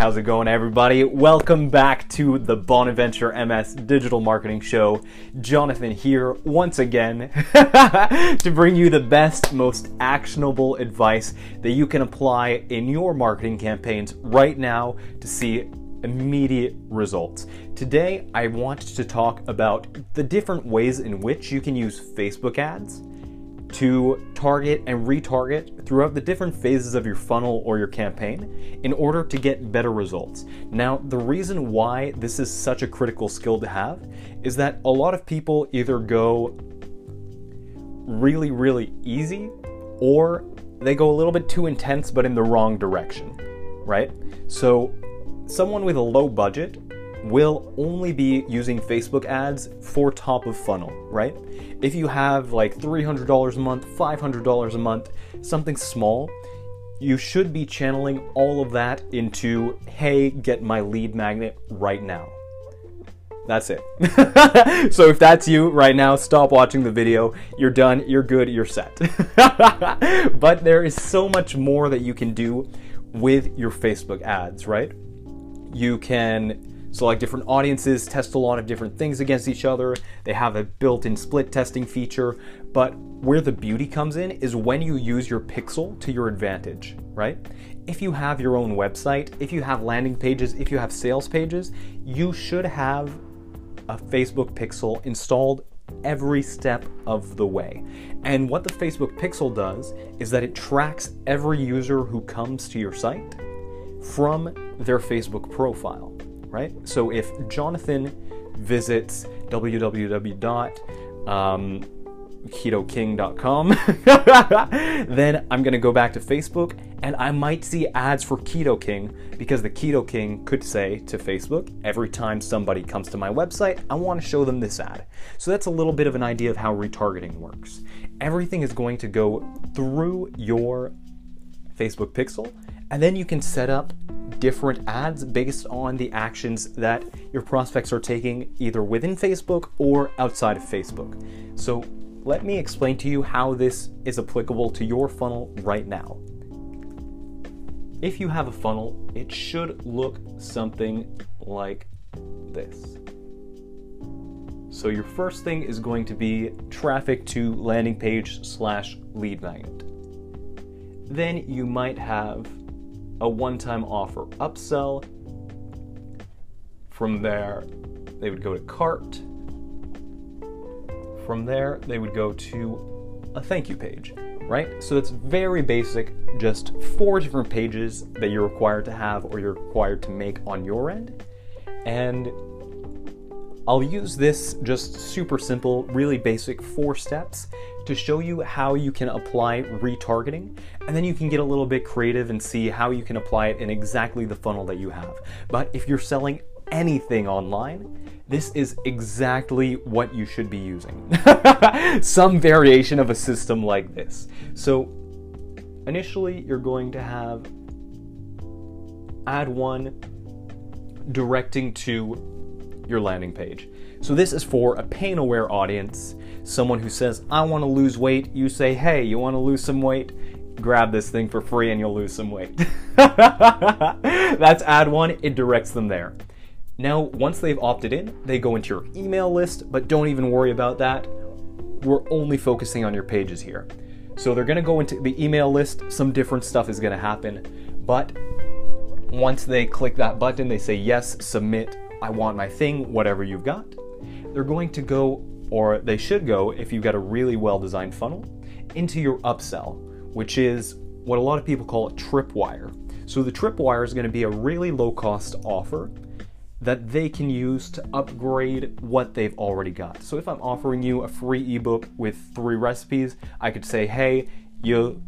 How's it going, everybody? Welcome back to the Bonaventure MS Digital Marketing Show. Jonathan here once again to bring you the best, most actionable advice that you can apply in your marketing campaigns right now to see immediate results. Today, I want to talk about the different ways in which you can use Facebook ads to target and retarget throughout the different phases of your funnel or your campaign in order to get better results. Now, the reason why this is such a critical skill to have is that a lot of people either go really, really easy or they go a little bit too intense but in the wrong direction, right? So, someone with a low budget will only be using Facebook ads for top of funnel, right? If you have like $300 a month, $500 a month, something small, you should be channeling all of that into, hey, get my lead magnet right now. That's it. so if that's you right now, stop watching the video. You're done, you're good, you're set. but there is so much more that you can do with your Facebook ads, right? You can select different audiences, test a lot of different things against each other. They have a built in split testing feature. But where the beauty comes in is when you use your pixel to your advantage, right? If you have your own website, if you have landing pages, if you have sales pages, you should have a Facebook pixel installed every step of the way. And what the Facebook pixel does is that it tracks every user who comes to your site from their Facebook profile right? So if Jonathan visits www.ketoking.com, um, then I'm going to go back to Facebook and I might see ads for Keto King because the Keto King could say to Facebook, every time somebody comes to my website, I want to show them this ad. So that's a little bit of an idea of how retargeting works. Everything is going to go through your Facebook pixel, and then you can set up different ads based on the actions that your prospects are taking either within Facebook or outside of Facebook. So, let me explain to you how this is applicable to your funnel right now. If you have a funnel, it should look something like this. So your first thing is going to be traffic to landing page slash lead magnet. Then you might have a one time offer upsell. From there, they would go to cart. From there, they would go to a thank you page, right? So it's very basic, just four different pages that you're required to have or you're required to make on your end. And I'll use this just super simple, really basic four steps to show you how you can apply retargeting, and then you can get a little bit creative and see how you can apply it in exactly the funnel that you have. But if you're selling anything online, this is exactly what you should be using. Some variation of a system like this. So, initially, you're going to have ad one directing to your landing page. So, this is for a pain aware audience someone who says, I want to lose weight, you say, hey, you want to lose some weight? Grab this thing for free and you'll lose some weight. That's ad one, it directs them there. Now, once they've opted in, they go into your email list, but don't even worry about that. We're only focusing on your pages here. So they're gonna go into the email list, some different stuff is gonna happen, but once they click that button, they say, Yes, submit, I want my thing, whatever you've got, they're going to go or they should go if you've got a really well designed funnel, into your upsell, which is what a lot of people call a tripwire. So the tripwire is going to be a really low cost offer that they can use to upgrade what they've already got. So if I'm offering you a free ebook with three recipes, I could say, "Hey, you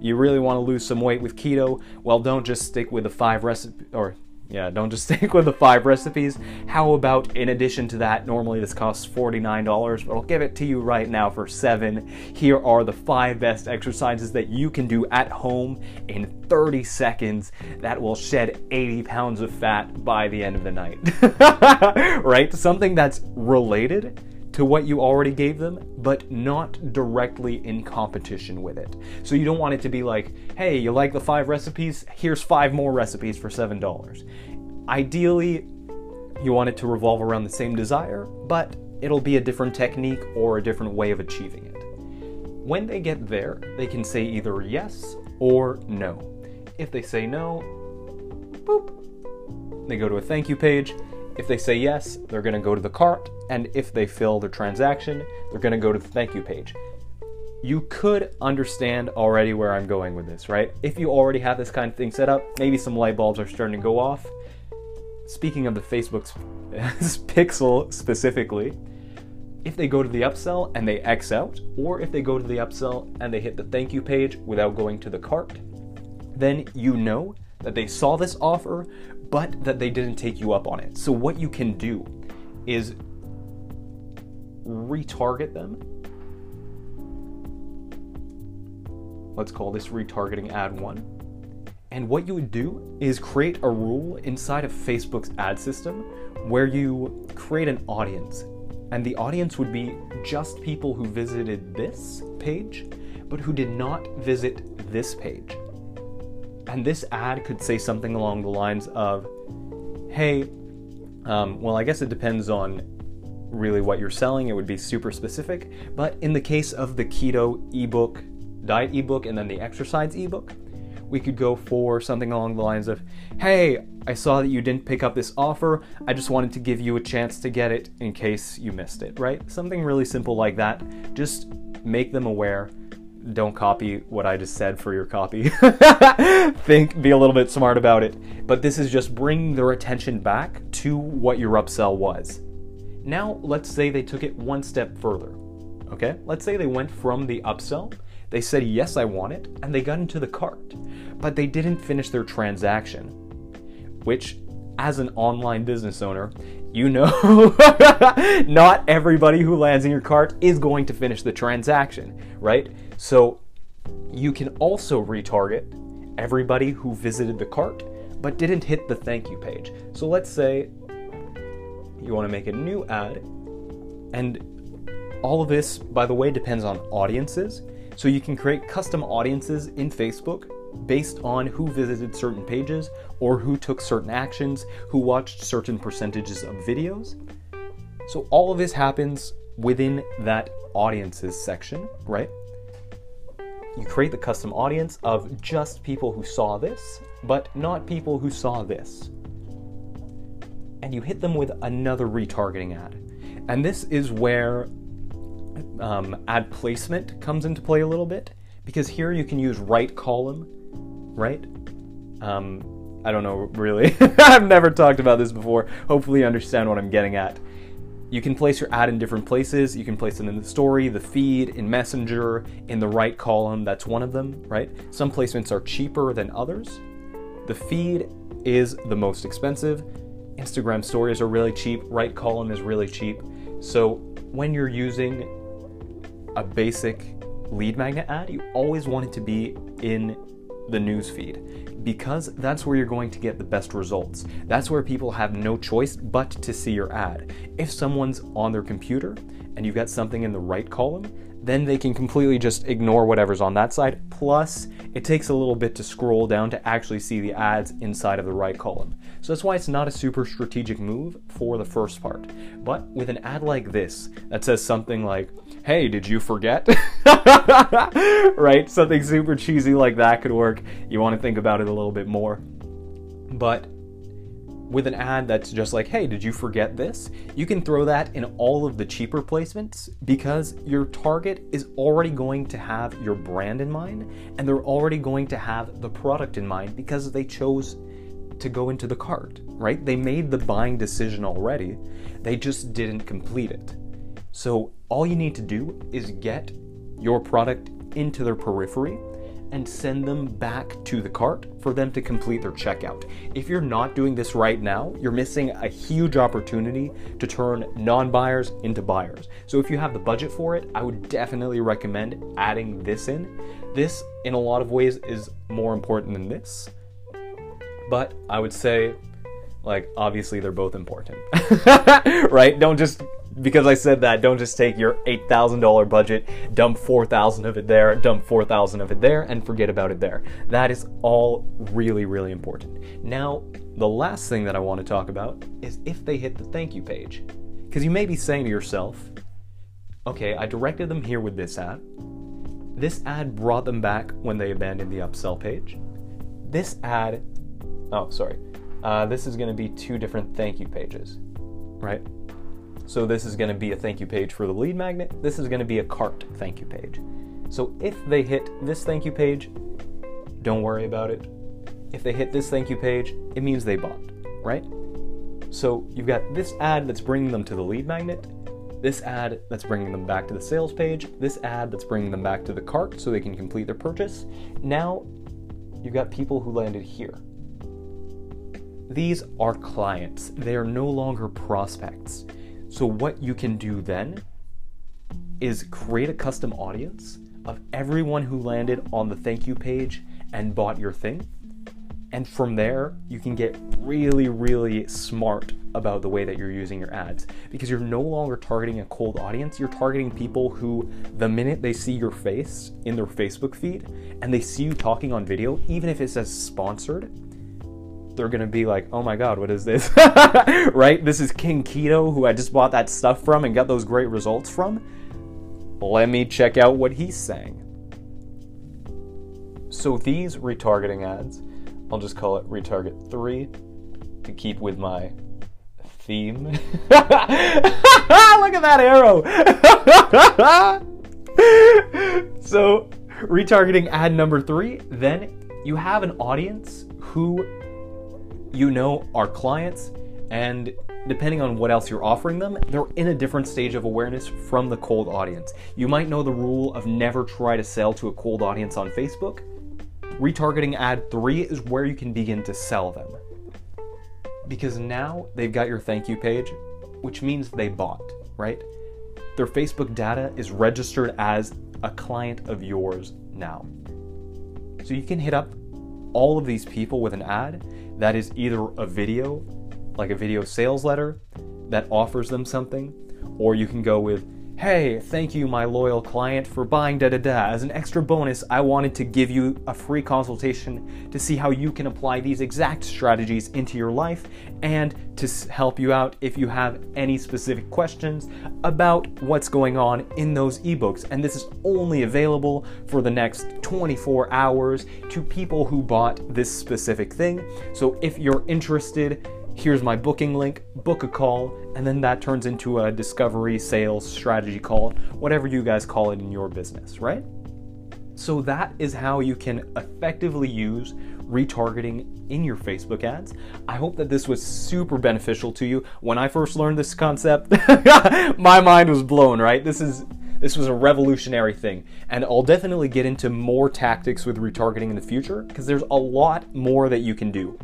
you really want to lose some weight with keto? Well, don't just stick with the five recipe or yeah, don't just stick with the five recipes. How about in addition to that, normally this costs $49, but I'll give it to you right now for seven. Here are the five best exercises that you can do at home in 30 seconds that will shed 80 pounds of fat by the end of the night. right? Something that's related to what you already gave them, but not directly in competition with it. So you don't want it to be like, hey, you like the five recipes? Here's five more recipes for $7. Ideally, you want it to revolve around the same desire, but it'll be a different technique or a different way of achieving it. When they get there, they can say either yes or no. If they say no, boop, they go to a thank you page. If they say yes, they're going to go to the cart, and if they fill their transaction, they're going to go to the thank you page. You could understand already where I'm going with this, right? If you already have this kind of thing set up, maybe some light bulbs are starting to go off. Speaking of the Facebook's pixel specifically, if they go to the upsell and they X out, or if they go to the upsell and they hit the thank you page without going to the cart, then you know that they saw this offer, but that they didn't take you up on it. So, what you can do is retarget them. Let's call this retargeting ad one. And what you would do is create a rule inside of Facebook's ad system where you create an audience. And the audience would be just people who visited this page, but who did not visit this page. And this ad could say something along the lines of, hey, um, well, I guess it depends on really what you're selling. It would be super specific. But in the case of the keto ebook, diet ebook, and then the exercise ebook, we could go for something along the lines of, hey, I saw that you didn't pick up this offer. I just wanted to give you a chance to get it in case you missed it, right? Something really simple like that. Just make them aware don't copy what I just said for your copy. Think, be a little bit smart about it. But this is just bringing their attention back to what your upsell was. Now, let's say they took it one step further. Okay? Let's say they went from the upsell, they said, Yes, I want it, and they got into the cart, but they didn't finish their transaction. Which, as an online business owner, you know not everybody who lands in your cart is going to finish the transaction, right? So you can also retarget everybody who visited the cart but didn't hit the thank you page. So let's say you want to make a new ad, and all of this, by the way, depends on audiences. So you can create custom audiences in Facebook based on who visited certain pages or who took certain actions, who watched certain percentages of videos. So all of this happens within that audiences section, right? You create the custom audience of just people who saw this, but not people who saw this. And you hit them with another retargeting ad. And this is where um, ad placement comes into play a little bit, because here you can use right column, right? Um, I don't know really. I've never talked about this before. Hopefully, you understand what I'm getting at. You can place your ad in different places. You can place it in the story, the feed, in Messenger, in the right column. That's one of them, right? Some placements are cheaper than others. The feed is the most expensive. Instagram stories are really cheap. Right column is really cheap. So when you're using a basic lead magnet ad, you always want it to be in the news feed because that's where you're going to get the best results. That's where people have no choice but to see your ad. If someone's on their computer and you've got something in the right column, then they can completely just ignore whatever's on that side. Plus, it takes a little bit to scroll down to actually see the ads inside of the right column. So that's why it's not a super strategic move for the first part. But with an ad like this that says something like, hey, did you forget? right? Something super cheesy like that could work. You want to think about it a little bit more. But with an ad that's just like, hey, did you forget this? You can throw that in all of the cheaper placements because your target is already going to have your brand in mind and they're already going to have the product in mind because they chose to go into the cart, right? They made the buying decision already, they just didn't complete it. So all you need to do is get your product into their periphery and send them back to the cart for them to complete their checkout. If you're not doing this right now, you're missing a huge opportunity to turn non buyers into buyers. So, if you have the budget for it, I would definitely recommend adding this in. This, in a lot of ways, is more important than this. But I would say, like, obviously, they're both important, right? Don't just because I said that, don't just take your $8,000 budget, dump 4,000 of it there, dump 4,000 of it there, and forget about it there. That is all really, really important. Now, the last thing that I want to talk about is if they hit the thank you page. Because you may be saying to yourself, okay, I directed them here with this ad. This ad brought them back when they abandoned the upsell page. This ad, oh, sorry, uh, this is going to be two different thank you pages, right? So this is going to be a thank you page for the lead magnet. This is going to be a cart thank you page. So if they hit this thank you page, don't worry about it. If they hit this thank you page, it means they bought, right? So you've got this ad that's bringing them to the lead magnet, this ad that's bringing them back to the sales page, this ad that's bringing them back to the cart so they can complete their purchase. Now you've got people who landed here. These are clients, they are no longer prospects. So, what you can do then is create a custom audience of everyone who landed on the thank you page and bought your thing. And from there, you can get really, really smart about the way that you're using your ads because you're no longer targeting a cold audience. You're targeting people who, the minute they see your face in their Facebook feed and they see you talking on video, even if it says sponsored, they're gonna be like, oh my god, what is this? right? This is King Keto, who I just bought that stuff from and got those great results from. Let me check out what he's saying. So these retargeting ads, I'll just call it retarget 3 to keep with my theme. Look at that arrow! so, retargeting ad number 3, then you have an audience who you know are clients, and depending on what else you're offering them, they're in a different stage of awareness from the cold audience. You might know the rule of never try to sell to a cold audience on Facebook. Retargeting ad 3 is where you can begin to sell them. Because now they've got your thank you page, which means they bought, right? Their Facebook data is registered as a client of yours now. So you can hit up all of these people with an ad that is either a video, like a video sales letter that offers them something, or you can go with, Hey, thank you, my loyal client, for buying da da da. As an extra bonus, I wanted to give you a free consultation to see how you can apply these exact strategies into your life and to help you out if you have any specific questions about what's going on in those ebooks. And this is only available for the next 24 hours to people who bought this specific thing. So if you're interested, here's my booking link, book a call, and then that turns into a discovery, sales, strategy call, whatever you guys call it in your business, right? So that is how you can effectively use retargeting in your Facebook ads. I hope that this was super beneficial to you. When I first learned this concept, my mind was blown, right? This is this was a revolutionary thing. And I'll definitely get into more tactics with retargeting in the future because there's a lot more that you can do.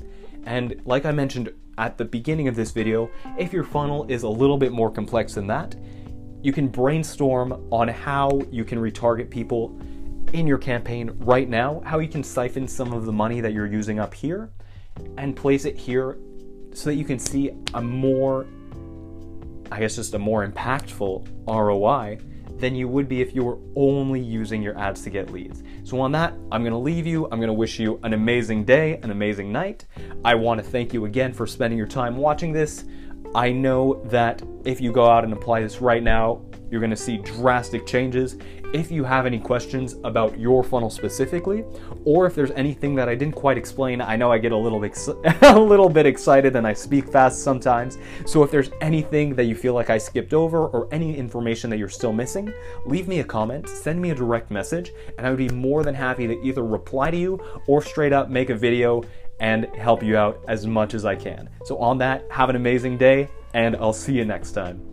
And like I mentioned at the beginning of this video, if your funnel is a little bit more complex than that, you can brainstorm on how you can retarget people in your campaign right now, how you can siphon some of the money that you're using up here and place it here so that you can see a more, I guess, just a more impactful ROI than you would be if you were only using your ads to get leads. So, on that, I'm gonna leave you. I'm gonna wish you an amazing day, an amazing night. I wanna thank you again for spending your time watching this. I know that if you go out and apply this right now, you're to see drastic changes. If you have any questions about your funnel specifically, or if there's anything that I didn't quite explain, I know I get a little bit, a little bit excited and I speak fast sometimes. So if there's anything that you feel like I skipped over or any information that you're still missing, leave me a comment, send me a direct message, and I would be more than happy to either reply to you or straight up make a video and help you out as much as I can. So on that, have an amazing day, and I'll see you next time.